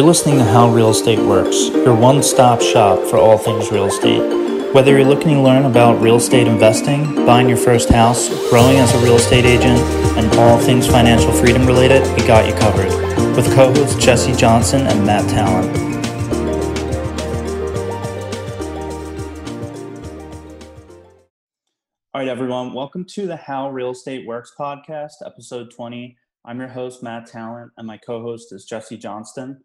You're listening to How Real Estate Works, your one stop shop for all things real estate. Whether you're looking to learn about real estate investing, buying your first house, growing as a real estate agent, and all things financial freedom related, we got you covered. With co hosts Jesse Johnson and Matt Talent. All right, everyone, welcome to the How Real Estate Works podcast, episode 20. I'm your host, Matt Talent, and my co host is Jesse Johnston.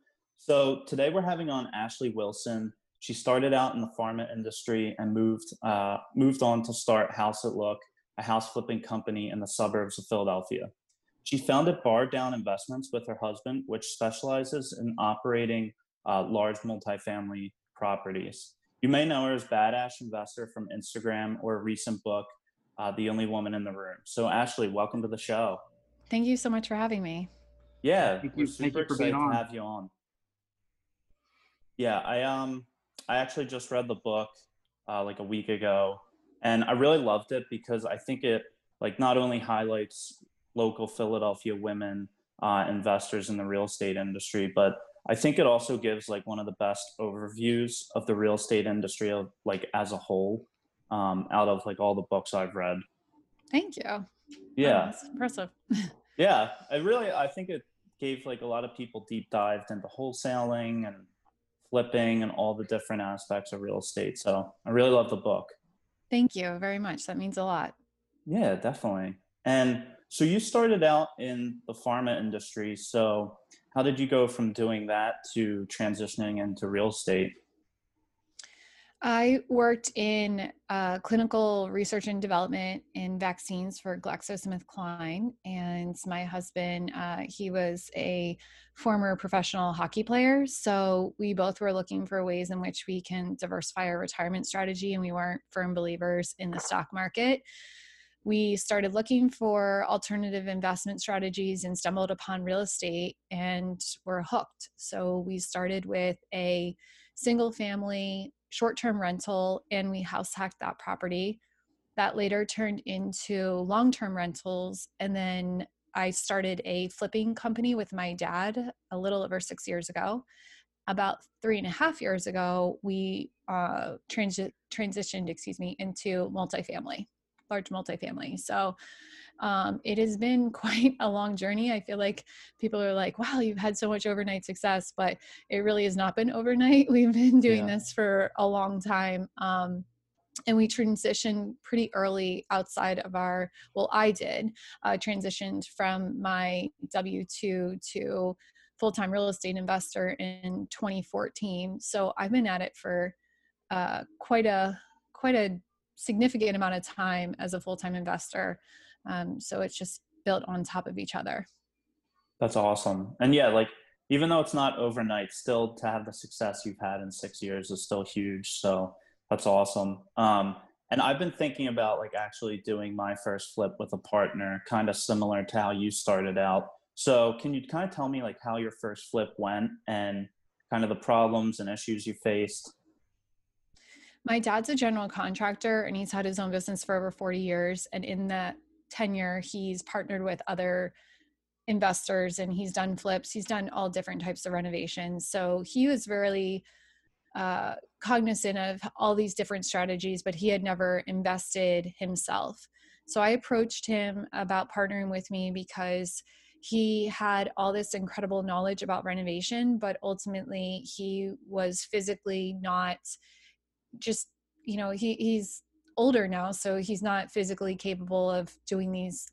So today we're having on Ashley Wilson. She started out in the pharma industry and moved uh, moved on to start House at Look, a house flipping company in the suburbs of Philadelphia. She founded Bar Down Investments with her husband, which specializes in operating uh, large multifamily properties. You may know her as Badass Investor from Instagram or a recent book, uh, The Only Woman in the Room. So, Ashley, welcome to the show. Thank you so much for having me. Yeah, Thank we're super excited to have you on. Yeah, I um I actually just read the book uh, like a week ago, and I really loved it because I think it like not only highlights local Philadelphia women uh, investors in the real estate industry, but I think it also gives like one of the best overviews of the real estate industry of like as a whole um, out of like all the books I've read. Thank you. Yeah, oh, impressive. yeah, I really I think it gave like a lot of people deep dived into wholesaling and flipping and all the different aspects of real estate. So I really love the book. Thank you very much. That means a lot. Yeah, definitely. And so you started out in the pharma industry. So how did you go from doing that to transitioning into real estate? I worked in uh, clinical research and development in vaccines for GlaxoSmithKline, and my husband, uh, he was a former professional hockey player. So we both were looking for ways in which we can diversify our retirement strategy, and we weren't firm believers in the stock market. We started looking for alternative investment strategies and stumbled upon real estate and were hooked. So we started with a single family short term rental and we house hacked that property. That later turned into long term rentals. And then I started a flipping company with my dad a little over six years ago. About three and a half years ago, we uh, transi- transitioned, excuse me, into multifamily, large multifamily. So um, it has been quite a long journey. I feel like people are like, wow, you've had so much overnight success, but it really has not been overnight. We've been doing yeah. this for a long time. Um, and we transitioned pretty early outside of our well i did uh, transitioned from my w2 to full-time real estate investor in 2014 so i've been at it for uh, quite a quite a significant amount of time as a full-time investor um, so it's just built on top of each other. That's awesome. And yeah, like even though it's not overnight, still to have the success you've had in six years is still huge. So that's awesome. Um, and I've been thinking about like actually doing my first flip with a partner, kind of similar to how you started out. So can you kind of tell me like how your first flip went and kind of the problems and issues you faced? My dad's a general contractor and he's had his own business for over 40 years. And in that tenure, he's partnered with other investors and he's done flips. He's done all different types of renovations. So he was really uh, cognizant of all these different strategies, but he had never invested himself. So I approached him about partnering with me because he had all this incredible knowledge about renovation, but ultimately he was physically not just, you know, he, he's older now, so he's not physically capable of doing these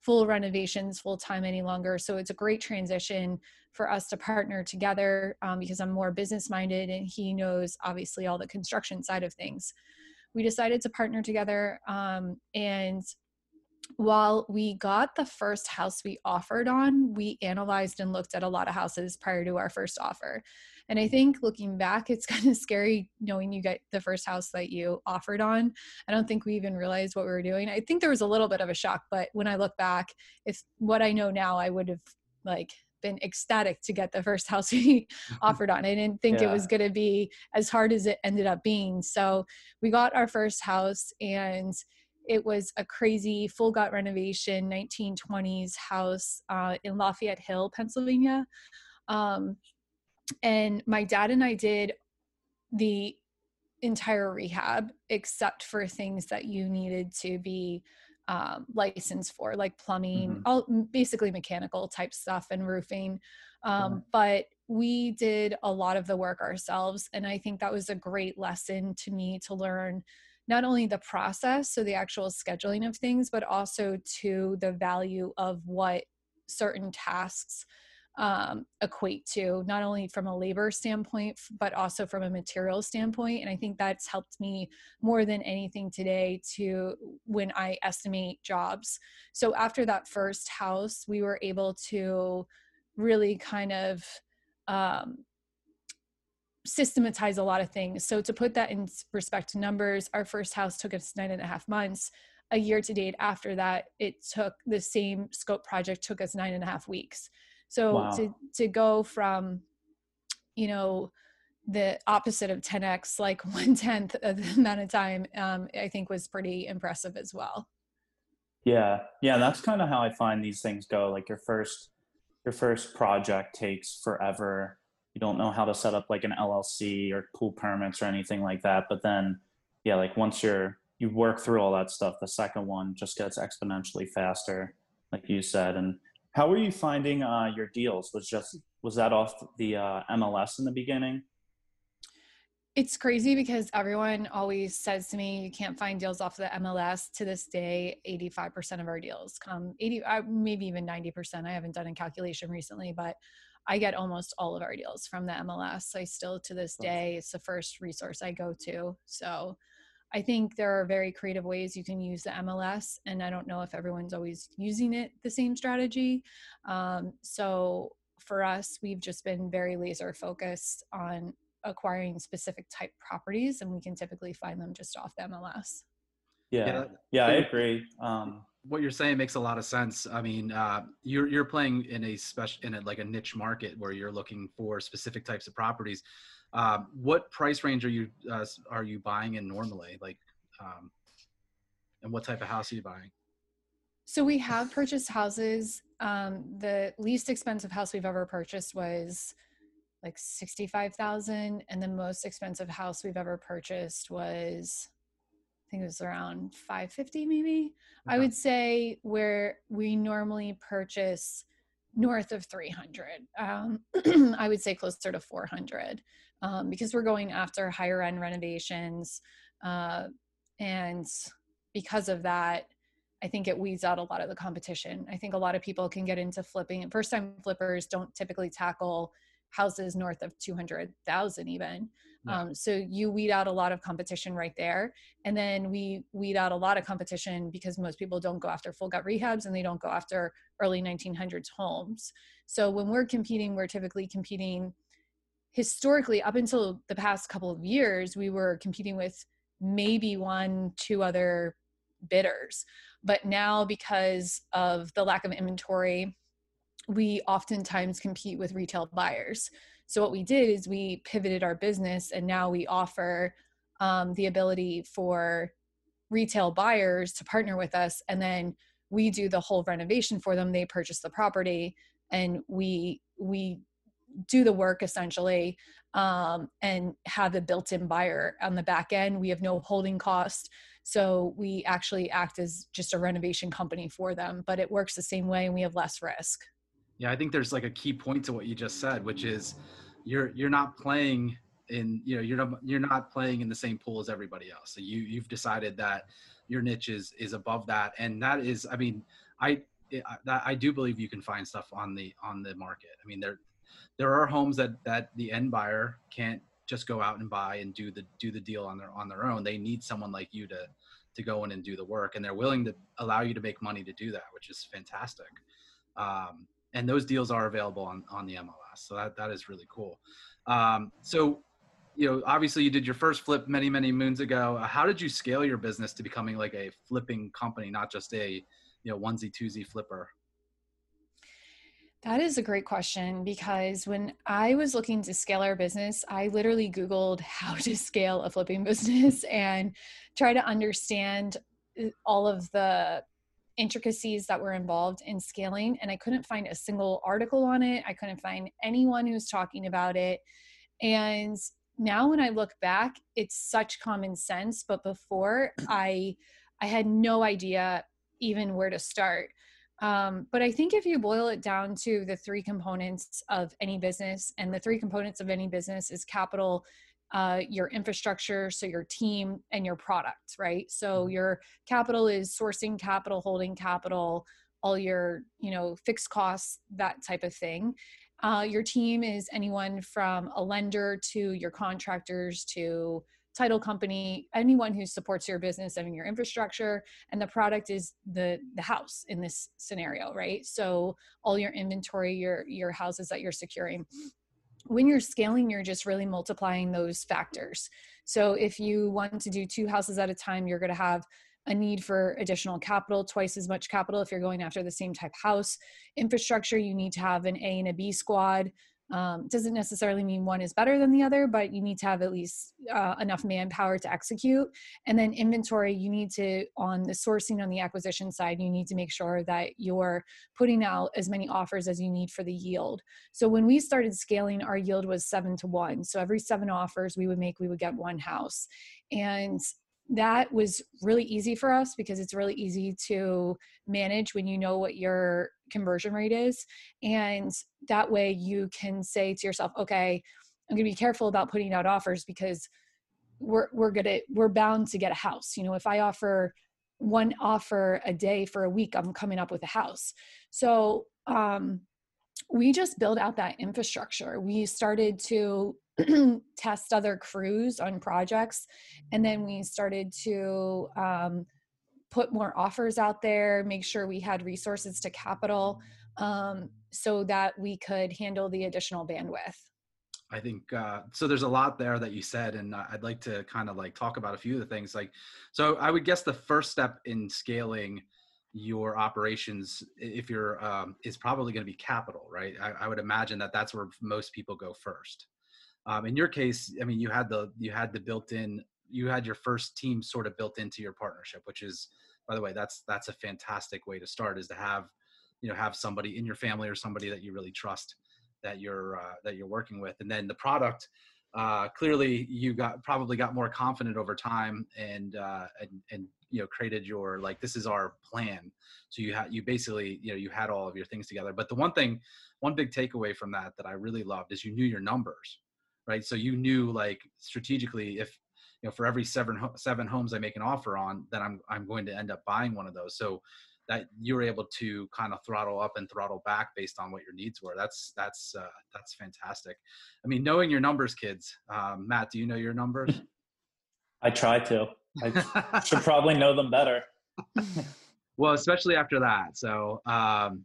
full renovations full time any longer. So it's a great transition for us to partner together um, because I'm more business minded and he knows obviously all the construction side of things. We decided to partner together um, and while we got the first house we offered on, we analyzed and looked at a lot of houses prior to our first offer. And I think looking back, it's kind of scary knowing you get the first house that you offered on. I don't think we even realized what we were doing. I think there was a little bit of a shock, but when I look back, if what I know now, I would have like been ecstatic to get the first house we offered on. I didn't think yeah. it was going to be as hard as it ended up being. So we got our first house and it was a crazy full gut renovation 1920s house uh, in Lafayette Hill, Pennsylvania. Um, and my dad and I did the entire rehab except for things that you needed to be um, licensed for, like plumbing, mm-hmm. all basically mechanical type stuff and roofing. Um, mm-hmm. But we did a lot of the work ourselves, and I think that was a great lesson to me to learn not only the process, so the actual scheduling of things, but also to the value of what certain tasks um, equate to, not only from a labor standpoint, but also from a material standpoint. And I think that's helped me more than anything today to when I estimate jobs. So after that first house, we were able to really kind of um, systematize a lot of things. So to put that in respect to numbers, our first house took us nine and a half months. A year to date after that, it took the same scope project took us nine and a half weeks. So wow. to to go from, you know, the opposite of 10x, like one tenth of the amount of time, um, I think was pretty impressive as well. Yeah, yeah, that's kind of how I find these things go. Like your first, your first project takes forever. You don't know how to set up like an LLC or pool permits or anything like that. But then, yeah, like once you're you work through all that stuff, the second one just gets exponentially faster, like you said. And how were you finding uh, your deals? Was just was that off the uh, MLS in the beginning? It's crazy because everyone always says to me, "You can't find deals off the MLS." To this day, eighty-five percent of our deals come eighty, uh, maybe even ninety percent. I haven't done a calculation recently, but I get almost all of our deals from the MLS. I still, to this day, it's the first resource I go to. So I think there are very creative ways you can use the MLS, and I don't know if everyone's always using it the same strategy. Um, so for us, we've just been very laser focused on acquiring specific type properties, and we can typically find them just off the MLS. Yeah, yeah, yeah I agree. Um, what you're saying makes a lot of sense. I mean, uh, you're you're playing in a special in a, like a niche market where you're looking for specific types of properties. Um, what price range are you uh, are you buying in normally? Like, um, and what type of house are you buying? So we have purchased houses. Um, the least expensive house we've ever purchased was like sixty-five thousand, and the most expensive house we've ever purchased was, I think it was around five fifty, maybe. Okay. I would say where we normally purchase north of 300 um, i would say closer to 400 um, because we're going after higher end renovations. Uh, and because of that, I think it weeds out a lot of the competition. I think a lot of people can get into flipping. First time flippers don't typically tackle houses north of 200,000 even. Um, so you weed out a lot of competition right there. And then we weed out a lot of competition because most people don't go after full gut rehabs and they don't go after early 1900s homes. So when we're competing, we're typically competing historically up until the past couple of years we were competing with maybe one two other bidders but now because of the lack of inventory we oftentimes compete with retail buyers. So what we did is we pivoted our business and now we offer um, the ability for retail buyers to partner with us and then we do the whole renovation for them. They purchase the property and we we do the work essentially um, and have a built-in buyer on the back end. We have no holding cost so we actually act as just a renovation company for them but it works the same way and we have less risk yeah i think there's like a key point to what you just said which is you're you're not playing in you know you're not you're not playing in the same pool as everybody else so you you've decided that your niche is is above that and that is i mean i I, I do believe you can find stuff on the on the market. I mean, there there are homes that that the end buyer can't just go out and buy and do the do the deal on their on their own. They need someone like you to to go in and do the work, and they're willing to allow you to make money to do that, which is fantastic. Um, and those deals are available on on the MLS, so that that is really cool. Um, so you know obviously you did your first flip many many moons ago. How did you scale your business to becoming like a flipping company not just a you know onesie twosie flipper? That is a great question because when I was looking to scale our business, I literally Googled how to scale a flipping business and try to understand uh, all of the intricacies that were involved in scaling and i couldn't find a single article on it. I couldn't find anyone who was talking about it. And now when i look back it's such common sense but before i i had no idea even where to start. Um, but i think if you boil it down to the three components of any business and the three components of any business is capital uh, your infrastructure, so your team and your product, right? So mm-hmm. your capital is sourcing capital, holding capital, all your you know fixed costs, that type of thing. Uh, your team is anyone from a lender to your contractors to title company anyone who supports your business and your infrastructure and the product is the the house in this scenario right so all your inventory your your houses that you're securing when you're scaling, you're just really multiplying those factors. So if you want to do two houses at a time, you're going to have a need for additional capital, twice as much capital if you're going after the same type house. Infrastructure, you need to have an A and a B squad. Um, doesn't necessarily mean one is better than the other, but you need to have at least uh, enough manpower to execute. And then inventory, you need to, on the sourcing on the acquisition side, you need to make sure that you're putting out as many offers as you need for the yield. So when we started scaling, our yield was seven to one. So every seven offers we would make, we would get one house. And that was really easy for us because it's really easy to manage when you know what your conversion rate is and that way you can say to yourself okay i'm going to be careful about putting out offers because we're we're going to we're bound to get a house. You know if i offer one offer a day for a week i'm coming up with a house. So um we just build out that infrastructure. We started to test other crews on projects and then we started to um, put more offers out there make sure we had resources to capital um, so that we could handle the additional bandwidth I think uh, so. There's a lot there that you said, and I'd like to kind of like talk about a few of the things. Like, so I would guess the first step in scaling your operations, if you're, um, is probably going to be capital, right? I, I, would imagine that that's where most people go first. Um, in your case, I mean, you had the you had the built-in you had your first team sort of built into your partnership, which is, by the way, that's that's a fantastic way to start. Is to have you know have somebody in your family or somebody that you really trust that you're uh, that you're working with, and then the product. Uh, clearly, you got probably got more confident over time, and uh, and and you know created your like this is our plan. So you had you basically you know you had all of your things together. But the one thing, one big takeaway from that that I really loved is you knew your numbers right? So you knew like strategically if you know for every seven seven homes I make an offer on, then I'm I'm going to end up buying one of those. So that you were able to kind of throttle up and throttle back based on what your needs were. That's that's uh, that's fantastic. I mean, knowing your numbers, kids. Um, Matt, do you know your numbers? I try to. I should probably know them better. well, especially after that. So, um,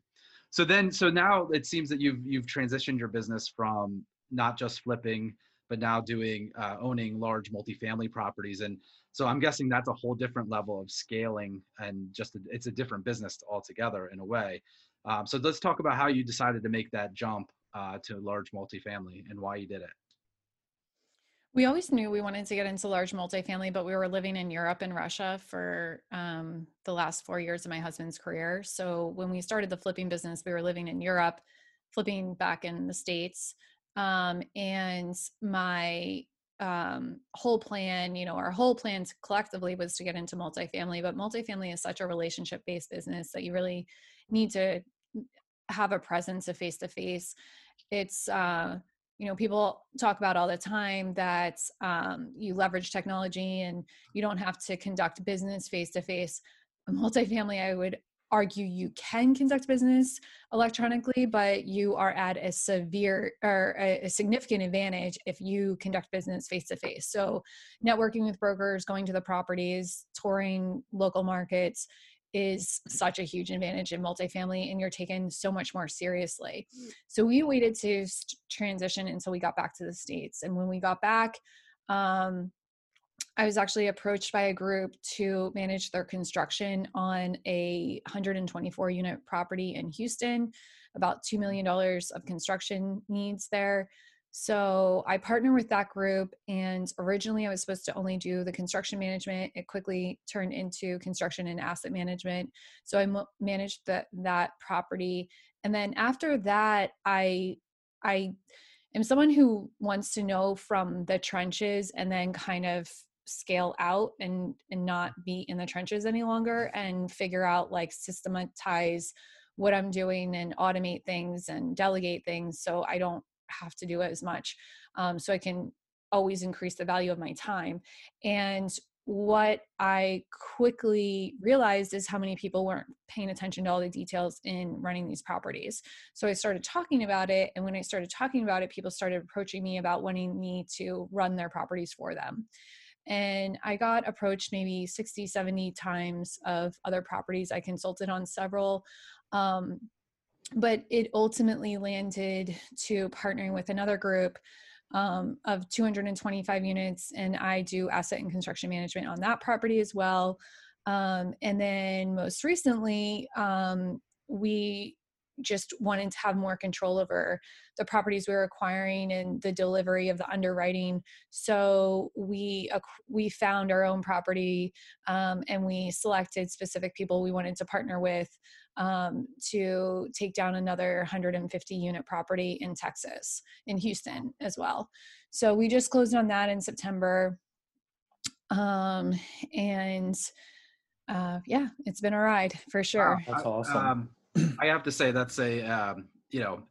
so then, so now it seems that you've you've transitioned your business from not just flipping, but now doing uh, owning large multifamily properties. And so I'm guessing that's a whole different level of scaling and just a, it's a different business altogether in a way. Um, so let's talk about how you decided to make that jump uh, to large multifamily and why you did it. We always knew we wanted to get into large multifamily, but we were living in Europe and Russia for um, the last four years of my husband's career. So when we started the flipping business, we were living in Europe, flipping back in the States um, and my um, whole plan, you know, our whole plan collectively was to get into multifamily, but multifamily is such a relationship based business that you really need to have a presence of face to face. It's, uh, you know, people talk about all the time that um, you leverage technology and you don't have to conduct business face to face. Multifamily, I would argue you can conduct business electronically, but you are at a severe or a, significant advantage if you conduct business face to face. So, networking with brokers, going to the properties, touring local markets is such a huge advantage in multifamily, and you're taken so much more seriously. Mm. So, we waited to transition until we got back to the States. And when we got back, um, I was actually approached by a group to manage their construction on a 124 unit property in Houston, about $2 million of construction needs there. So I partner with that group, and originally I was supposed to only do the construction management. It quickly turned into construction and asset management. So I managed that that property, and then after that, I I am someone who wants to know from the trenches and then kind of scale out and and not be in the trenches any longer and figure out like systematize what I'm doing and automate things and delegate things so I don't have to do it as much. Um, so I can always increase the value of my time. And what I quickly realized is how many people weren't paying attention to all the details in running these properties. So I started talking about it. And when I started talking about it, people started approaching me about wanting me to run their properties for them. And I got approached maybe 60, 70 times of other properties. I consulted on several. Um, but it ultimately landed to partnering with another group um, of 225 units, and I do asset and construction management on that property as well. Um, and then most recently, um, we just wanted to have more control over the properties we were acquiring and the delivery of the underwriting. So we we found our own property um, and we selected specific people we wanted to partner with um, to take down another 150 unit property in Texas, in Houston as well. So we just closed on that in September. Um, and uh, yeah, it's been a ride for sure. Wow, that's awesome. I have to say that's a um, you know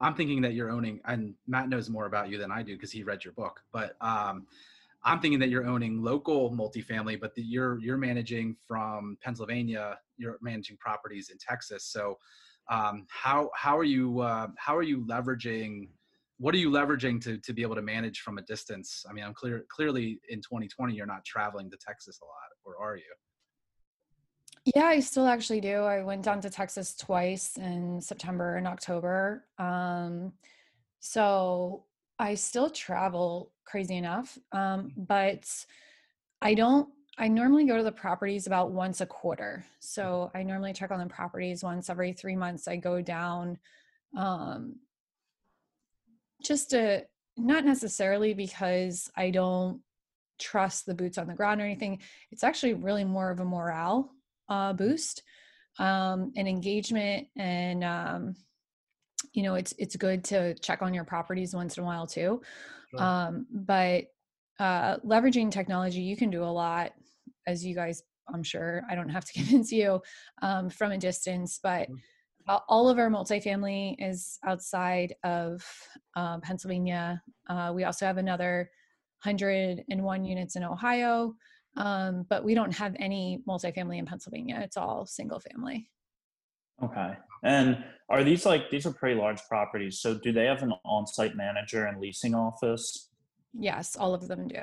I'm thinking that you're owning, and Matt knows more about you than I do because he read your book. But um, I'm thinking that you're owning local multifamily, but the, you're you're managing from Pennsylvania. You're managing properties in Texas. So, um, how how are you uh, how are you leveraging? What are you leveraging to to be able to manage from a distance? I mean, I'm clear clearly in 2020 you're not traveling to Texas a lot, or are you? Yeah, I still actually do. I went down to Texas twice in September and October. Um, so I still travel crazy enough. Um, but I don't, I normally go to the properties about once a quarter. So I normally check on the properties once every three months. I go down um, just to, not necessarily because I don't trust the boots on the ground or anything. It's actually really more of a morale uh, boost um, and engagement and um, you know it's it's good to check on your properties once in a while too. Sure. um, but uh, leveraging technology you can do a lot as you guys i'm sure i don't have to convince you um, from a distance but all of our multifamily is outside of uh, pennsylvania. Uh, we also have another 101 units in ohio um, but we don't have any multifamily in pennsylvania it's all single family Okay. And are these like these are pretty large properties? So do they have an on-site manager and leasing office? Yes, all of them do.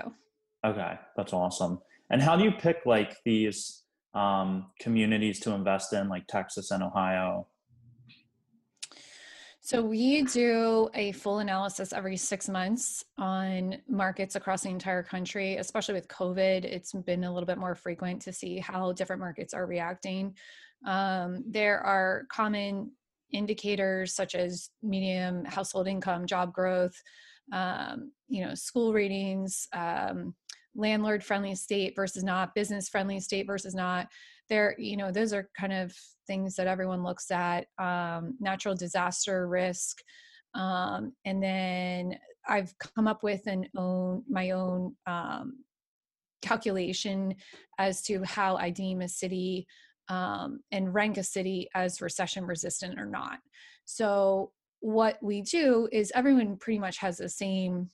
Okay, that's awesome. And how do you pick like these um, communities to invest in, like Texas and Ohio? So we do a full analysis every six months on markets across the entire country, especially with COVID. It's been a little bit more frequent to see how different markets are reacting. Um, there are common indicators such as medium household income, job growth, um, you know, school ratings, um, landlord friendly state versus not, business friendly state versus not. There, you know, those are kind of things that everyone looks at. Um, natural disaster risk. Um, and then I've come up with an own my own um, calculation as to how I deem a city um, and rank a city as recession resistant or not. So, what we do is everyone pretty much has the same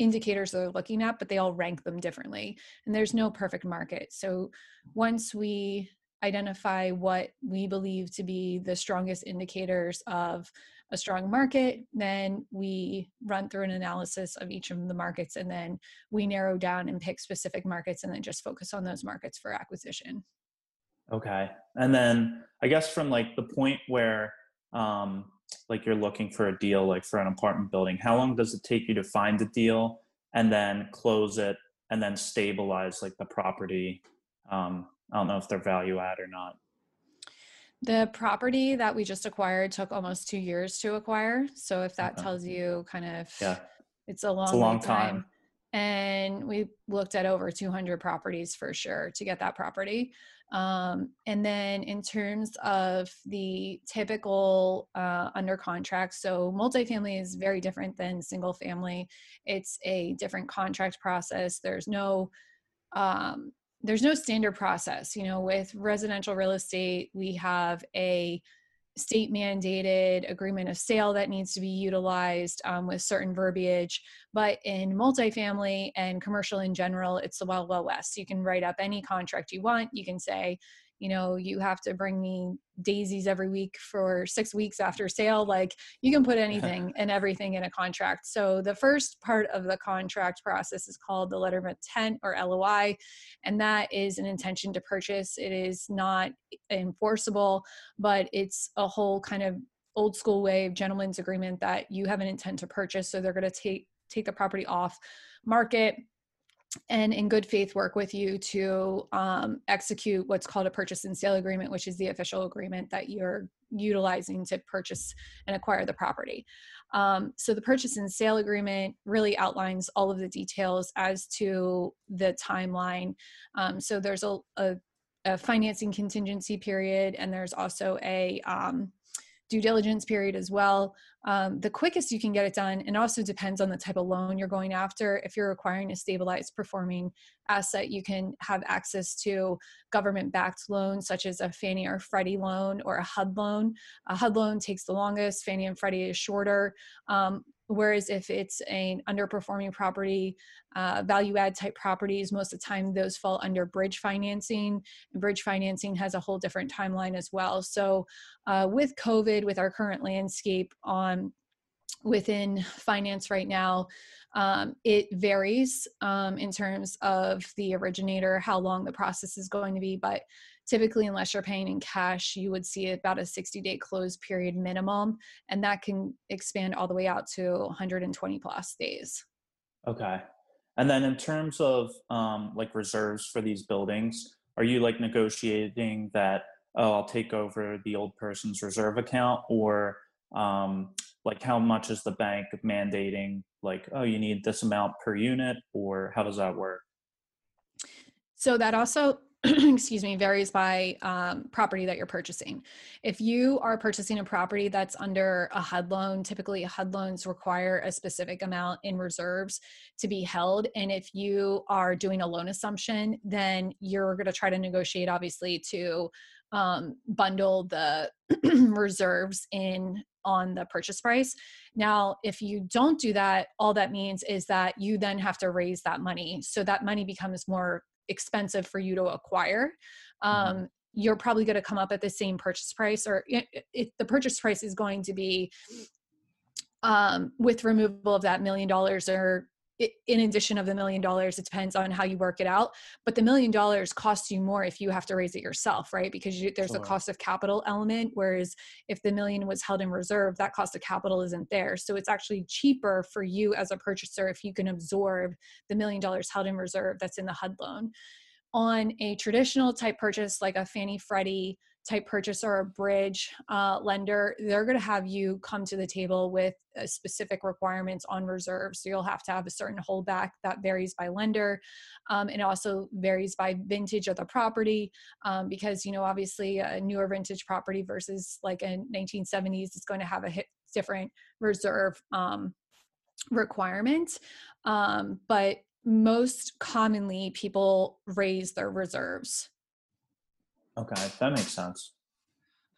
indicators they're looking at, but they all rank them differently. And there's no perfect market. So, once we identify what we believe to be the strongest indicators of a strong market, then we run through an analysis of each of the markets and then we narrow down and pick specific markets and then just focus on those markets for acquisition. Okay. And then I guess from like the point where um like you're looking for a deal like for an apartment building, how long does it take you to find a deal and then close it and then stabilize like the property? Um I don't know if they're value add or not. The property that we just acquired took almost two years to acquire. So if that okay. tells you kind of yeah. It's a long, It's a long time. time. And we looked at over 200 properties for sure to get that property. Um, and then in terms of the typical uh, under contract, so multifamily is very different than single family. It's a different contract process. There's no um, there's no standard process. You know, with residential real estate, we have a state mandated agreement of sale that needs to be utilized um, with certain verbiage. But in multifamily and commercial in general, it's the wild, wild west. You can write up any contract you want. You can say, you know, you have to bring me daisies every week for six weeks after sale. Like you can put anything and everything in a contract. So the first part of the contract process is called the letter of intent or LOI, and that is an intention to purchase. It is not enforceable, but it's a whole kind of old school way of gentleman's agreement that you have an intent to purchase. So they're going to take take the property off market and in good faith work with you to um, execute what's called a purchase and sale agreement, which is the official agreement that you're utilizing to purchase and acquire the property. Um, so the purchase and sale agreement really outlines all of the details as to the timeline. Um, so there's a, a, a, financing contingency period, and there's also a um, due diligence period as well. Um, the quickest you can get it done, and also depends on the type of loan you're going after. If you're acquiring a stabilized performing asset, you can have access to government backed loans such as a Fannie or Freddie loan or a HUD loan. A HUD loan takes the longest, Fannie and Freddie is shorter. Um, Whereas if it's an underperforming property, uh, value add type properties, most of the time those fall under bridge financing. And bridge financing has a whole different timeline as well. So uh, with COVID, with our current landscape on within finance right now, um, it varies um, in terms of the originator, how long the process is going to be, but typically unless you're paying in cash you would see about a 60 day close period minimum and that can expand all the way out to 120 plus days. Okay. And then in terms of um, like reserves for these buildings are you like negotiating that oh i'll take over the old person's reserve account or um, like how much is the bank mandating like oh you need this amount per unit or how does that work? So that also excuse me, varies by um, property that you're purchasing. If you are purchasing a property that's under a HUD loan, typically HUD loans require a specific amount in reserves to be held. And if you are doing a loan assumption, then you're going to try to negotiate, obviously, to um, bundle the reserves in on the purchase price. Now, if you don't do that, all that means is that you then have to raise that money. So that money becomes more expensive for you to acquire mm-hmm. um, you're probably going to come up at the same purchase price or it, it, the purchase price is going to be um, with removal of that million dollars or in addition of the million dollars it depends on how you work it out but the million dollars costs you more if you have to raise it yourself right? Because you, there's sure. a cost of capital element whereas if the million was held in reserve that cost of capital isn't there. So it's actually cheaper for you as a purchaser if you can absorb the million dollars held in reserve that's in the hud loan. On a traditional type purchase like a fannie freddie type purchase or bridge uh, lender, they're going to have you come to the table with uh, specific requirements on reserves. So you'll have to have a certain holdback that varies by lender. Um, and also varies by vintage of the property um, because, you know, obviously a newer vintage property versus like a 1970s is going to have a different reserve um, requirement. Um, but most commonly people raise their reserves Okay, that makes sense.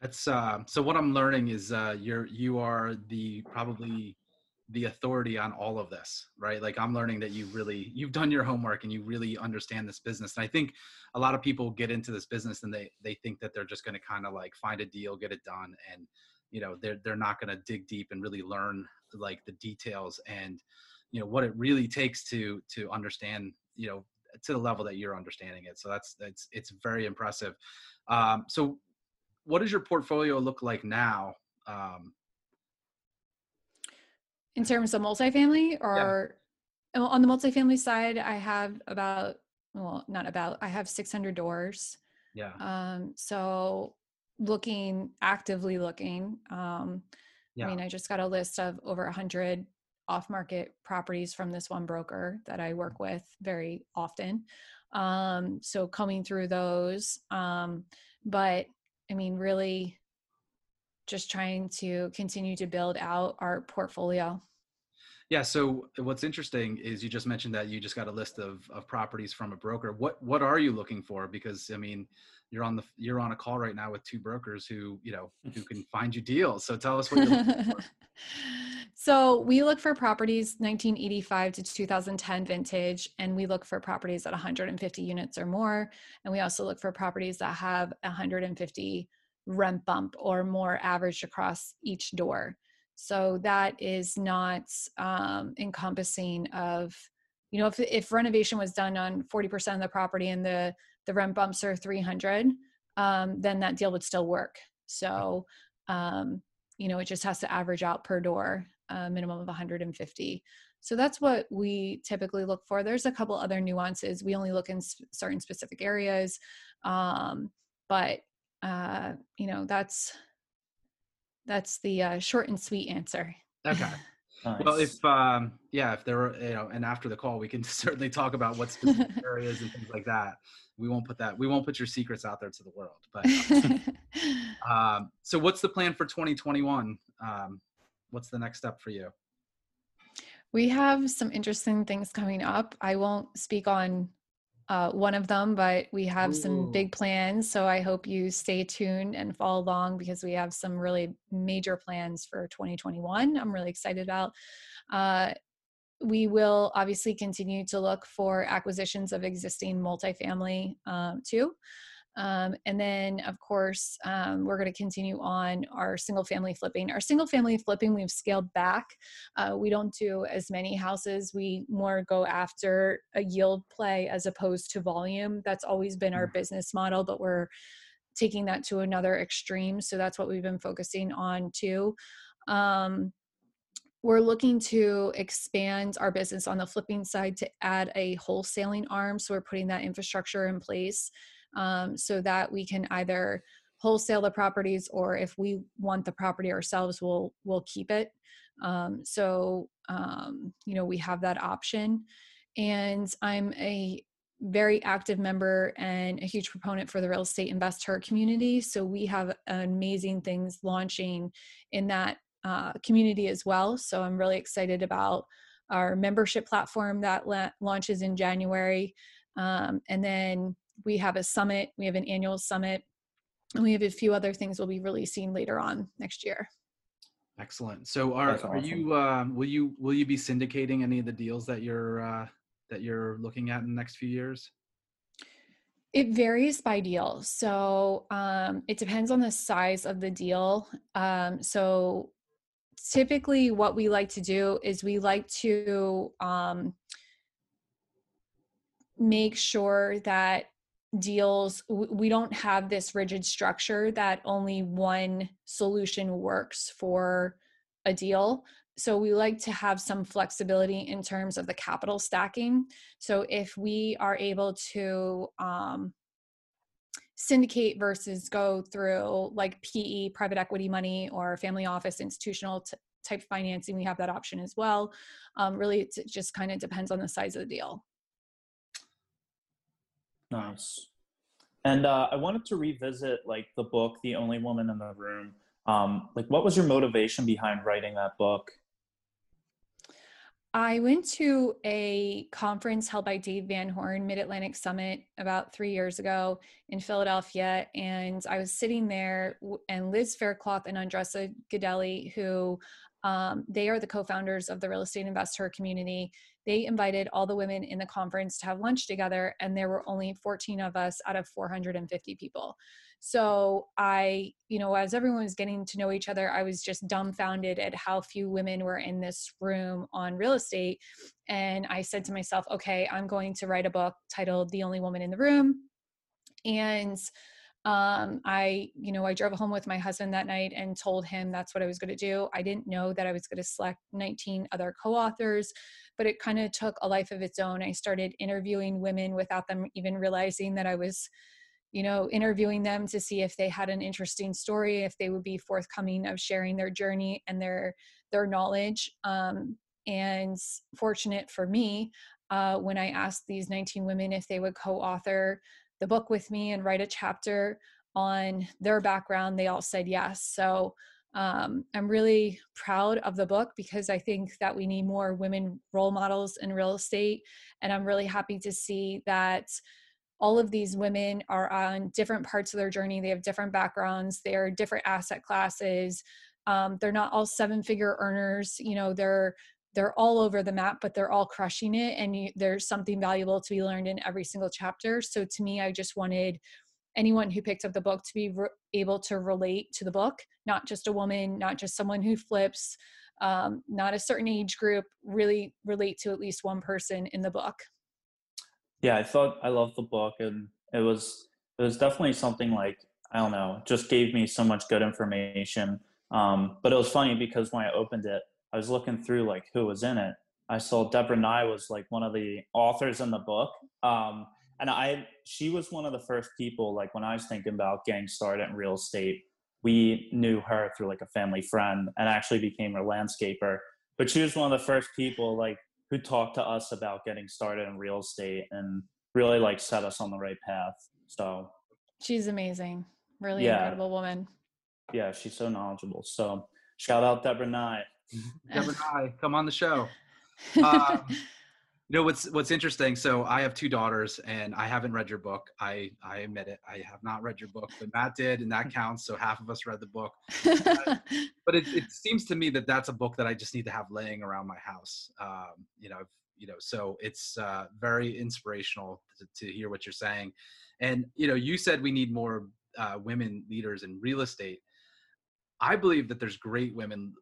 That's uh, so. What I'm learning is uh, you're you are the probably the authority on all of this, right? Like I'm learning that you really you've done your homework and you really understand this business. And I think a lot of people get into this business and they they think that they're just going to kind of like find a deal, get it done, and you know they're they're not going to dig deep and really learn like the details and you know what it really takes to to understand you know to the level that you're understanding it. So that's that's it's very impressive. Um, so, what does your portfolio look like now? Um, in terms of multifamily, or yeah. on the multifamily side, I have about well, not about. I have 600 doors. Yeah. Um, so looking actively looking. Um, yeah. I mean, I just got a list of over 100 off market properties from this one broker that I work with very often. Um, so coming through those. Um, but I mean, really just trying to continue to build out our portfolio. Yeah. So what's interesting is you just mentioned that you just got a list of, of properties from a broker. What what are you looking for? Because I mean, you're on the you're on a call right now with two brokers who you know who can find you deals. So tell us what you're looking for. So we look for properties 1985 to 2010 vintage, and we look for properties at 150 units or more. And we also look for properties that have 150 rent bump or more averaged across each door. So that is not um, encompassing of, you know, if, if renovation was done on 40% of the property and the, the rent bumps are 300, um, then that deal would still work. So, um, you know, it just has to average out per door a minimum of 150. So that's what we typically look for. There's a couple other nuances. We only look in certain specific areas, um, but uh, you know that's that's the uh, short and sweet answer. Okay. Nice. Well, if um, yeah, if there were you know, and after the call, we can certainly talk about what specific areas and things like that. We won't put that. We won't put your secrets out there to the world. But um, so, what's the plan for 2021? Um, what's the next step for you? We have some interesting things coming up. I won't speak on uh, one of them, but we have Ooh. some big plans. So I hope you stay tuned and follow along because we have some really major plans for 2021. I'm really excited about. Uh, we will obviously continue to look for acquisitions of existing multifamily um, too. Um, and then, of course, um, we're going to continue on our single family flipping. Our single family flipping, we've scaled back. Uh, we don't do as many houses. We more go after a yield play as opposed to volume. That's always been our mm. business model, but we're taking that to another extreme. So that's what we've been focusing on too. Um, we're looking to expand our business on the flipping side to add a wholesaling arm. So we're putting that infrastructure in place um, so that we can either wholesale the properties or if we want the property ourselves we'll we'll keep it. Um, so um, you know we have that option. And i'm a very active member and a huge proponent for the real estate investor community. So we have amazing things launching in that uh, community as well. So i'm really excited about our membership platform that la- launches in january. Um, and then we have a summit, we have an annual summit, and we have a few other things we'll be releasing later on next year. Excellent. So are, awesome. are you uh, will you will you be syndicating any of the deals that you're uh, that you're looking at in the next few years? It varies by deal. So um, it depends on the size of the deal. Um, so typically, what we like to do is we like to um, make sure that deals we don't have this rigid structure that only one solution works for a deal. So we like to have some flexibility in terms of the capital stacking. So if we are able to um, syndicate versus go through like pe private equity money or family office institutional t- type financing we have that option as well. Um, really it just kind of depends on the size of the deal Nice. And uh, I wanted to revisit like the book, The Only Woman in the Room. Um, like, what was your motivation behind writing that book? I went to a conference held by Dave Van Horn, Mid Atlantic Summit, about three years ago in Philadelphia. And I was sitting there, and Liz Faircloth and Andresa Guidelli, who um, they are the co founders of the real estate investor community. They invited all the women in the conference to have lunch together and there were only 14 of us out of 450 people. So i you know as everyone was getting to know each other i was just dumbfounded at how few women were in this room on real estate. And i said to myself okay i'm going to write a book titled the only woman in the room. And um, I, you know, I drove home with my husband that night and told him that's what I was going to do. I didn't know that I was going to select 19 other co authors, but it kind of took a life of its own. I started interviewing women without them even realizing that I was, you know, interviewing them to see if they had an interesting story, if they would be forthcoming of sharing their journey and their their knowledge. Um, and fortunate for me, uh, when I asked these 19 women if they would co author the book with me and write a chapter on their background, they all said yes. So um, I'm really proud of the book because I think that we need more women role models in real estate. And I'm really happy to see that all of these women are on different parts of their journey. They have different backgrounds, they're different asset classes. Um, they're not all seven figure earners. You know, they're they're all over the map, but they're all crushing it. And you, there's something valuable to be learned in every single chapter. So to me, I just wanted anyone who picked up the book to be re- able to relate to the book, not just a woman, not just someone who flips, um, not a certain age group, really relate to at least one person in the book. Yeah, I thought I loved the book, and it was it was definitely something like I don't know, just gave me so much good information. Um, but it was funny because when I opened it, I was looking through like who was in it. I saw Deborah Nye was like one of the authors in the book. Um, and I she was one of the first people like when I was thinking about getting started in real estate, we knew her through like a family friend and actually became her landscaper. But she was one of the first people like who talked to us about getting started in real estate and really like set us on the right path. So she's amazing. Really yeah. incredible woman. Yeah, she's so knowledgeable. So shout out Deborah Nye. Deborah Nye, come on the show. Um, you know what's what's interesting. So I have two daughters, and I haven't read your book. I I admit it. I have not read your book, but Matt did, and that counts. So half of us read the book. but, but it, it seems to me that that's a book that I just need to have laying around my house. Um, you know, you know. So it's uh, very inspirational to, to, hear what you're saying, and you know, you said we need more uh, women leaders in real estate. I believe that there's great women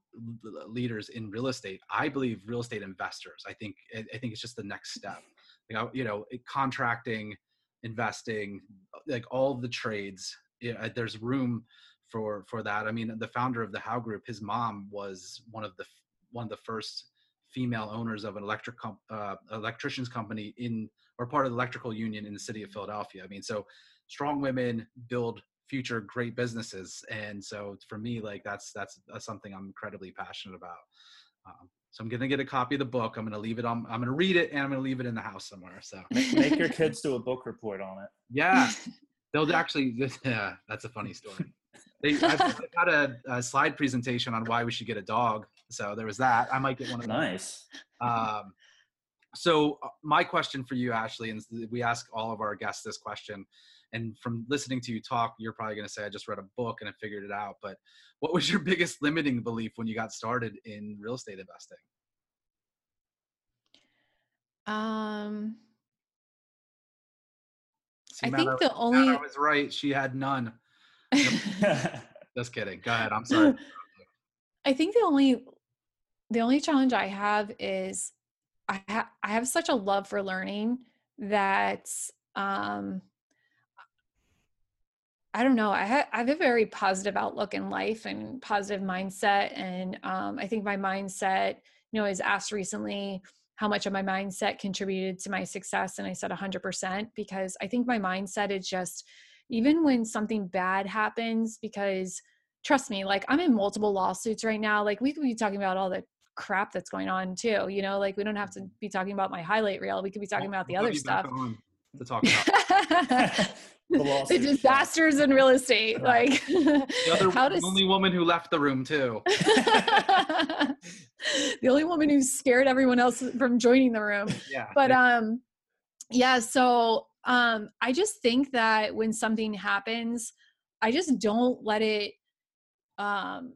leaders in real estate. I believe real estate investors. I think I think it's just the next step. You know, contracting, investing, like all the trades. You know, there's room for for that. I mean, the founder of the How Group, his mom was one of the one of the first female owners of an electric comp, uh, electricians company in or part of the electrical union in the city of Philadelphia. I mean, so strong women build future great businesses and so for me like that's that's, something i'm incredibly passionate about. Um, so i'm gonna get a copy of the book i'm gonna leave it on i'm gonna read it and i'm gonna leave it in the house somewhere so. Make, make your kids do a book report on it. Yeah. They'll actually yeah that's a funny story. They I've, I've had a, a, slide presentation on why we should get a dog so there was that i might get one of those. Nice. Um, so uh, my question for you ashley and we ask all of our guests this question and from listening to you talk you're probably going to say i just read a book and i figured it out but what was your biggest limiting belief when you got started in real estate investing? Um See, i think the only i was right she had none. Just kidding. Go ahead. I'm sorry. I think the only the only challenge i have is i ha- i have such a love for learning that um I don't know. I, ha- I have a very positive outlook in life and positive mindset. And um, I think my mindset, you know, I was asked recently how much of my mindset contributed to my success. And I said 100% because I think my mindset is just, even when something bad happens, because trust me, like I'm in multiple lawsuits right now. Like we could be talking about all the crap that's going on too. You know, like we don't have to be talking about my highlight reel. We could be talking about the other stuff. To talk about. the, the disasters in real estate. Like the other how does, only woman who left the room too. the only woman who scared everyone else from joining the room. Yeah. But um yeah, so um I just think that when something happens, I just don't let it um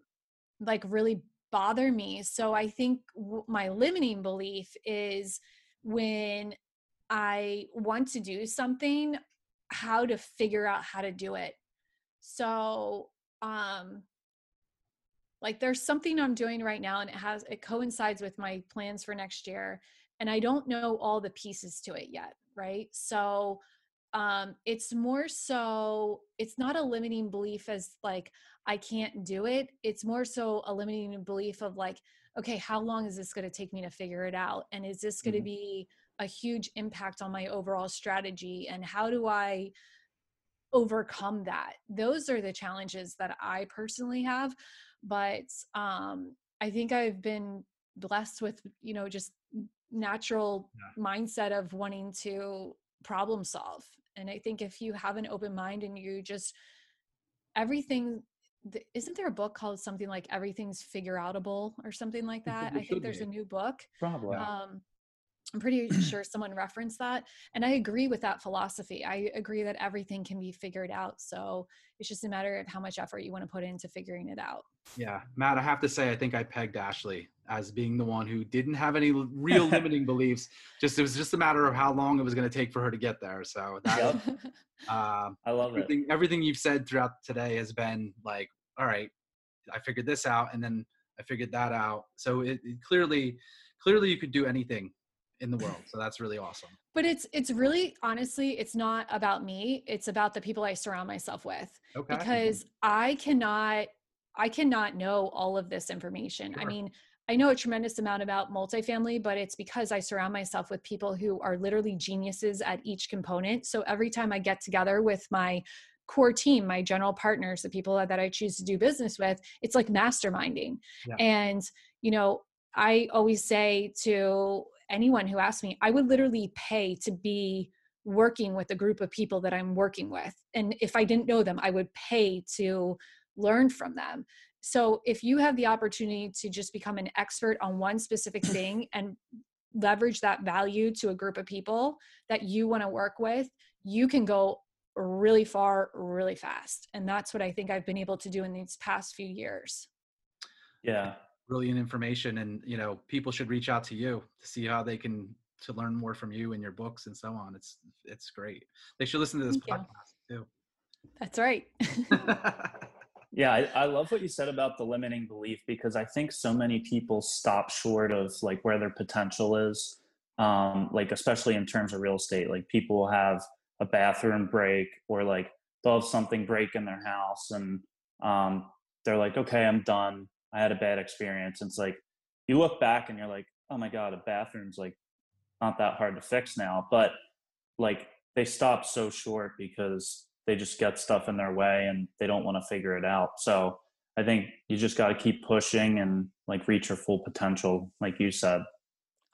like really bother me. So I think w- my limiting belief is when I want to do something, how to figure out how to do it. So, um, like there's something I'm doing right now and it has it coincides with my plans for next year and I don't know all the pieces to it yet, right? So, um it's more so it's not a limiting belief as like I can't do it. It's more so a limiting belief of like okay, how long is this going to take me to figure it out and is this going to mm-hmm. be a huge impact on my overall strategy and how do i overcome that those are the challenges that i personally have but um i think i've been blessed with you know just natural yeah. mindset of wanting to problem solve and i think if you have an open mind and you just everything isn't there a book called something like everything's figure outable or something like that i think there's be. a new book probably um, I'm pretty sure someone referenced that. And I agree with that philosophy. I agree that everything can be figured out. So it's just a matter of how much effort you want to put into figuring it out. Yeah. Matt, I have to say, I think I pegged Ashley as being the one who didn't have any real limiting beliefs. Just, it was just a matter of how long it was going to take for her to get there. So that, yep. uh, I love everything, it. Everything you've said throughout today has been like, all right, I figured this out. And then I figured that out. So it, it clearly, clearly you could do anything in the world. So that's really awesome. But it's it's really honestly, it's not about me. It's about the people I surround myself with. Okay. Because I cannot I cannot know all of this information. Sure. I mean, I know a tremendous amount about multifamily, but it's because I surround myself with people who are literally geniuses at each component. So every time I get together with my core team, my general partners, the people that I choose to do business with, it's like masterminding. Yeah. And, you know, I always say to anyone who asked me, I would literally pay to be working with a group of people that I'm working with. And if I didn't know them, I would pay to learn from them. So if you have the opportunity to just become an expert on one specific thing and leverage that value to a group of people that you want to work with, you can go really far really fast. And that's what I think I've been able to do in these past few years. Yeah, brilliant information and you know people should reach out to you to see how they can to learn more from you and your books and so on. It's it's great. They should listen to this Thank podcast you. too. That's right. Yeah I, I love what you said about the limiting belief because i think so many people stop short of like where their potential is um like especially in terms of real estate. Like people have a bathroom break or like they'll have something break in their house and um they're like okay i'm done I had a bad experience. And it's like you look back and you're like, oh my god, a bathroom's like not that hard to fix now. But like they stop so short because they just get stuff in their way and they don't want to figure it out. So I think you just got to keep pushing and like reach your full potential, like you said.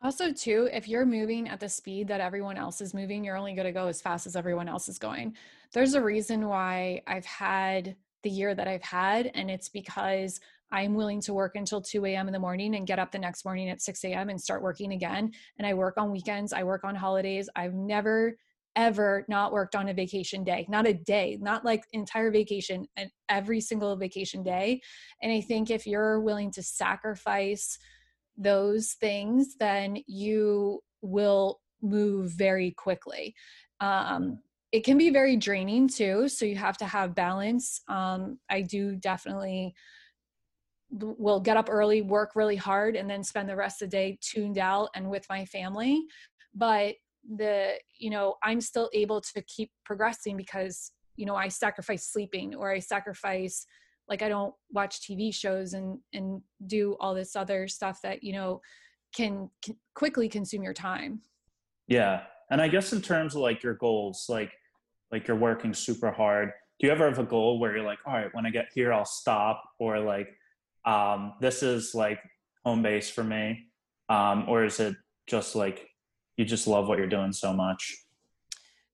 Also, too, if you're moving at the speed that everyone else is moving, you're only going to go as fast as everyone else is going. There's a reason why I've had the year that I've had, and it's because I'm willing to work until 2 a.m. in the morning and get up the next morning at 6 a.m. and start working again. And I work on weekends, I work on holidays. I've never, ever not worked on a vacation day, not a day, not like entire vacation, and every single vacation day. And I think if you're willing to sacrifice those things, then you will move very quickly. Um, it can be very draining too. So you have to have balance. Um, I do definitely will get up early, work really hard, and then spend the rest of the day tuned out and with my family. But the, you know, I'm still able to keep progressing because, you know, I sacrifice sleeping or I sacrifice like I don't watch TV shows and and do all this other stuff that, you know, can, can quickly consume your time. Yeah. And I guess in terms of like your goals, like like you're working super hard. Do you ever have a goal where you're like, all right, when I get here, I'll stop, or like um, this is like home base for me? Um, or is it just like you just love what you're doing so much?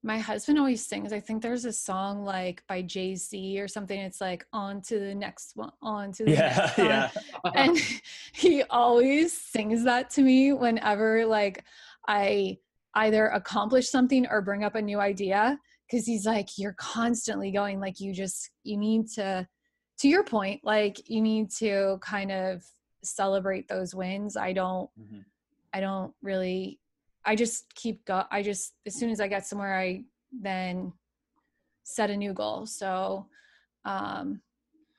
My husband always sings. I think there's a song like by Jay Z or something. It's like on to the next one, on to the yeah, next one. Yeah. and he always sings that to me whenever like I either accomplish something or bring up a new idea. Cause he's like, you're constantly going, like you just you need to to your point, like you need to kind of celebrate those wins. I don't, mm-hmm. I don't really, I just keep go. I just as soon as I get somewhere, I then set a new goal. So, um,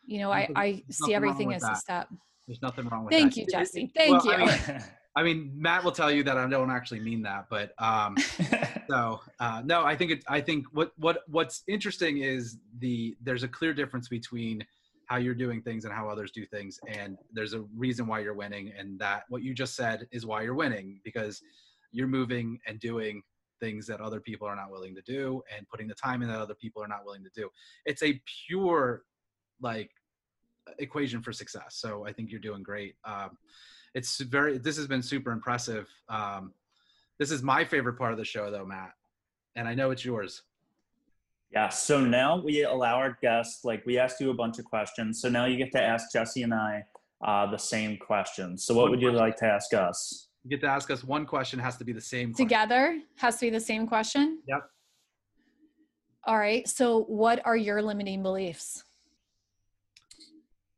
you know, I I see everything as that. a step. There's nothing wrong with that. Thank that. you, Jesse. Thank well, you. I mean, I mean, Matt will tell you that I don't actually mean that, but um, so uh, no, I think it. I think what what what's interesting is the there's a clear difference between how you're doing things and how others do things and there's a reason why you're winning and that what you just said is why you're winning because you're moving and doing things that other people are not willing to do and putting the time in that other people are not willing to do it's a pure like equation for success so i think you're doing great um, it's very this has been super impressive. Um, this is my favorite part of the show, though, Matt, and I know it's yours. Yeah. So now we allow our guests, like we asked you a bunch of questions. So now you get to ask Jesse and I uh, the same questions. So what One would you question. like to ask us? You get to ask us one question. Has to be the same. question. Together has to be the same question. Yep. All right. So, what are your limiting beliefs?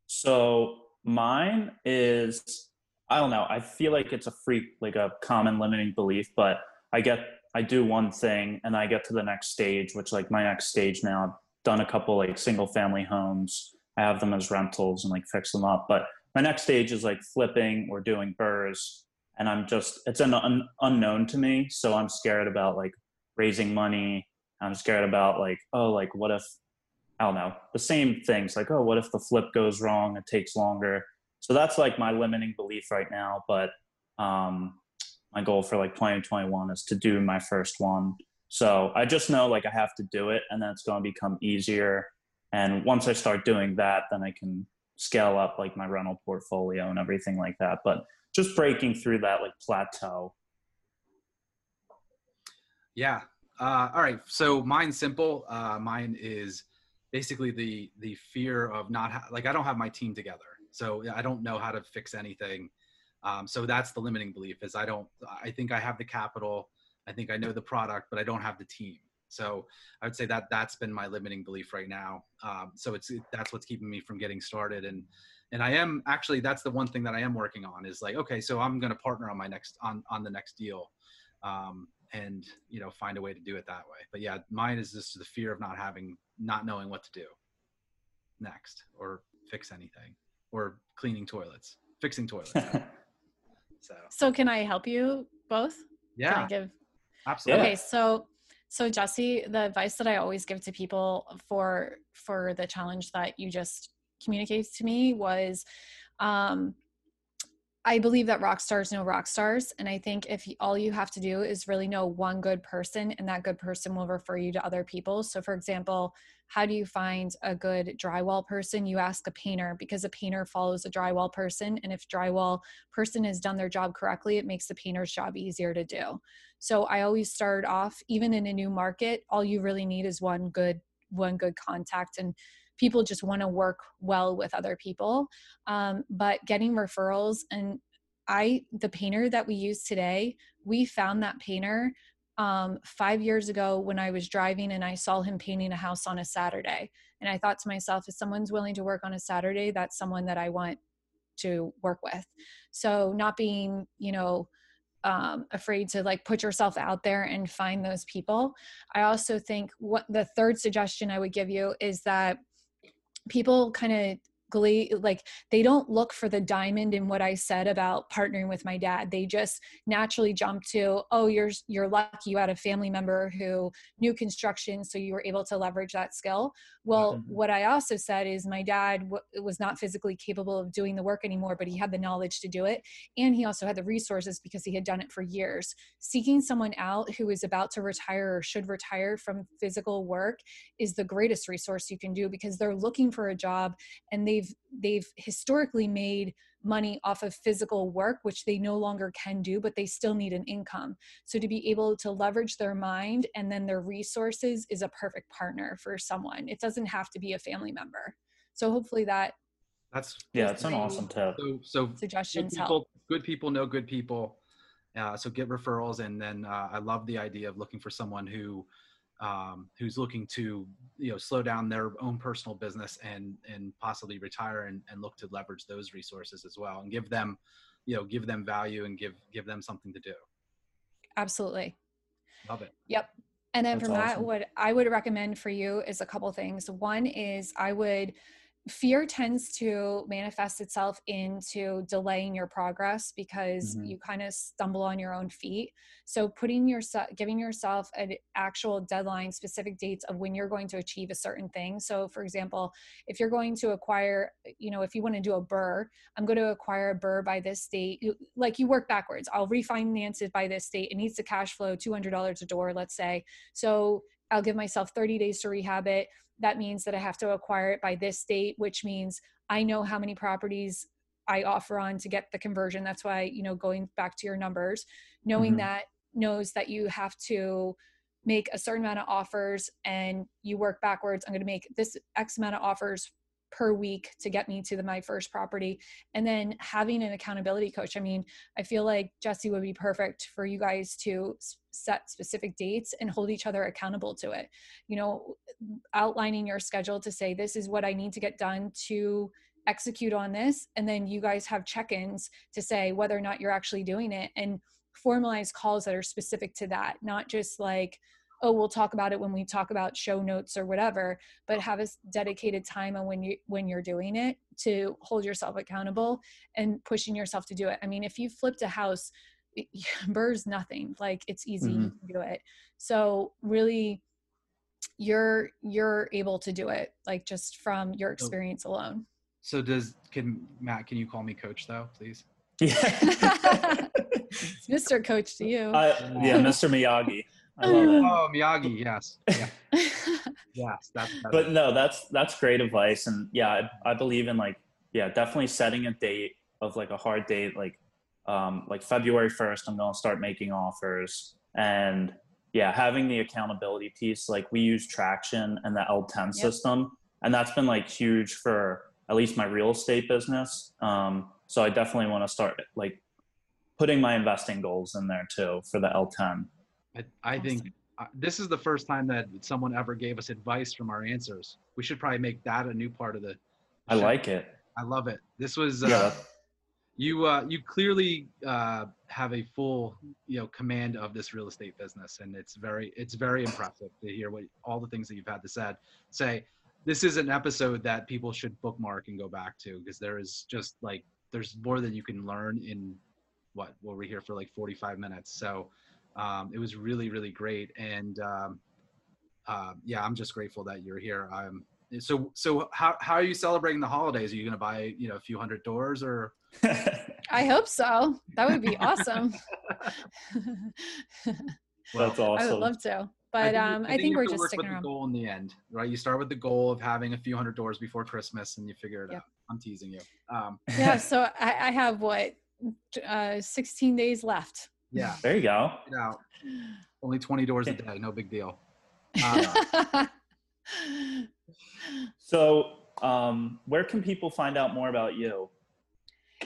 So mine is I don't know. I feel like it's a freak like a common limiting belief, but I get I do one thing and I get to the next stage, which like my next stage now, I've done a couple like single family homes. I have them as rentals and like fix them up. But my next stage is like flipping or doing BRRRRs. And I'm just it's an un, unknown to me. So I'm scared about like raising money. I'm scared about like, oh, like what if I don't know, the same things like, oh, what if the flip goes wrong? It takes longer. So that's like my limiting belief right now. But um, my goal for like 2021 is to do my first one. So I just know like I have to do it and then it's going to become easier. And once I start doing that, then I can scale up like my rental portfolio and everything like that. But just breaking through that like plateau. Yeah. Uh, all right. So mine's simple. Uh, mine is basically the the fear of not ha- like I don't have my team together, so I don't know how to fix anything. Um, so that's the limiting belief is I don't. I think I have the capital. I think I know the product, but I don't have the team. So I would say that that's been my limiting belief right now. Um, so it's that's what's keeping me from getting started and and I am actually that's the one thing that I am working on is like okay so I'm going to partner on my next on on the next deal um, and you know find a way to do it that way. But yeah, mine is just the fear of not having not knowing what to do next or fix anything or cleaning toilets, fixing toilets. so So, can I help you both? Can yeah, I give absolutely. Okay, so so Jesse, the advice that I always give to people for for the challenge that you just communicated to me was um I believe that rock stars know rock stars. And I think if all you have to do is really know one good person, and that good person will refer you to other people. So, for example, how do you find a good drywall person? You ask a painter because a painter follows a drywall person. And if drywall person has done their job correctly, it makes the painter's job easier to do. So I always start off, even in a new market, all you really need is one good one good contact and people just want to work well with other people um, but getting referrals and i the painter that we use today we found that painter um, five years ago when i was driving and i saw him painting a house on a saturday and i thought to myself if someone's willing to work on a saturday that's someone that i want to work with. So not being you know um, afraid to like put yourself out there and find those people. I also think what the third suggestion i would give you is that people kind of glee like they don't look for the diamond in what i said about partnering with my dad. They just naturally jump to oh you're you're lucky you had a family member who knew construction so you were able to leverage that skill. Well Mhm. what i also said is my dad w- was not physically capable of doing the work anymore but he had the knowledge to do it and he also had the resources because he had done it for years. Seeking someone out who is about to retire or should retire from physical work is the greatest resource you can do because they're looking for a job and they've they've historically made money off of physical work which they no longer can do but they still need an income so to be able to leverage their mind and then their resources is a perfect partner for someone it doesn't have to be a family member so hopefully that That's yeah, it's an awesome tip. so so good suggestions help good people know good people. Uh, so get referrals, and then uh, I love the idea of looking for someone who um, who's looking to you know slow down their own personal business and and possibly retire and, and look to leverage those resources as well and give them you know give them value and give give them something to do. absolutely Love it. Yep. And then That's from that, what I would recommend for you is a couple things. One is I would fear tends to manifest itself into delaying your progress because Mhm. you kind of stumble on your own feet. So putting yourself giving yourself an actual deadline specific dates of when you're going to achieve a certain thing. So for example if you're going to acquire you know if you want to do a BRRRR i'm going to acquire a BRRRR by this date you, like you work backwards. I'll refinance it by this date. It needs to cash flow $200 a door let's say. So i'll give myself 30 days to rehab it that means that I have to acquire it by this date, which means I know how many properties I offer on to get the conversion. That's why, you know, going back to your numbers, knowing mm-hmm. that knows that you have to make a certain amount of offers and you work backwards. I'm going to make this X amount of offers per week to get me to the, my first property. And then having an accountability coach i mean i feel like jesse would be perfect for you guys to set specific dates and hold each other accountable to it. You know outlining your schedule to say this is what i need to get done to execute on this and then you guys have check-ins to say whether or not you're actually doing it and formalize calls that are specific to that not just like oh we'll talk about it when we talk about show notes or whatever but have a dedicated time on when you when you're doing it to hold yourself accountable and pushing yourself to do it. I mean if you flipped a house BRRRR's nothing. Like it's easy mm-hmm. you can do it. So really you're you're able to do it like just from your experience alone. So does can matt can you call me coach though please? Yeah mr coach to you. Uh, yeah mr miyagi Oh, Miyagi, yes. Yeah. yes, that's, that's But no, that's that's great advice and yeah, I, I believe in like yeah, definitely setting a date of like a hard date like um like February 1st I'm going to start making offers and yeah, having the accountability piece like we use Traction and the L10 yep. system and that's been like huge for at least my real estate business. Um so I definitely want to start like putting my investing goals in there too for the L10. I, I awesome. think uh, this is the first time that someone ever gave us advice from our answers. We should probably make that a new part of the. I like it. I love it. This was. Uh, yeah. You uh, you clearly uh, have a full you know command of this real estate business, and it's very it's very impressive to hear what all the things that you've had to said say. This is an episode that people should bookmark and go back to because there is just like there's more than you can learn in what well we're here for like 45 minutes so um, it was really really great and um, uh, yeah i'm just grateful that you're here i'm so so how, how are you celebrating the holidays are you going to buy you know a few hundred doors or i hope so that would be awesome well, that's awesome i would love to but I think, um, I think, think we're just sticking with around. the goal in the end, right? You start with the goal of having a few hundred doors before Christmas, and you figure it yep. out. I'm teasing you. Um, yeah, so I, I have what uh, 16 days left. Yeah. There you go. Only 20 doors a day. No big deal. Uh, so, um, where can people find out more about you?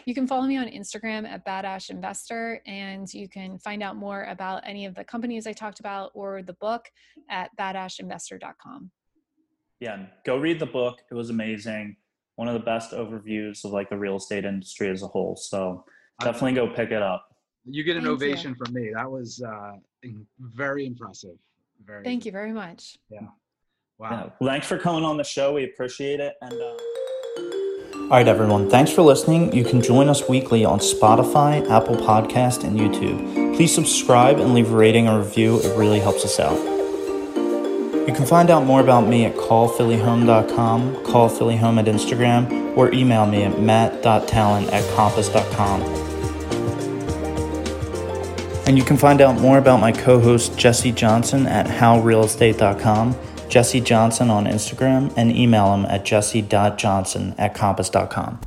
You can follow me on Instagram at Badash Investor, and you can find out more about any of the companies I talked about or the book at badashinvestor.com. Yeah, go read the book. It was amazing. One of the best overviews of like the real estate industry as a whole. So definitely go pick it up. You get an Thank ovation you. from me. That was uh, very impressive. Very. Thank you very much. Yeah. Wow. Yeah. Well, thanks for coming on the show. We appreciate it. And. Uh... All right, everyone. Thanks for listening. You can join us weekly on Spotify, Apple Podcast, and YouTube. Please subscribe and leave a rating or review. It really helps us out. You can find out more about me at callphillyhome.com, callphillyhome at Instagram, or email me at matt.talent at compass.com. And you can find out more about my co host Jesse Johnson at howrealestate.com, Jesse Johnson on Instagram, and email him at jesse.johnson at compass.com.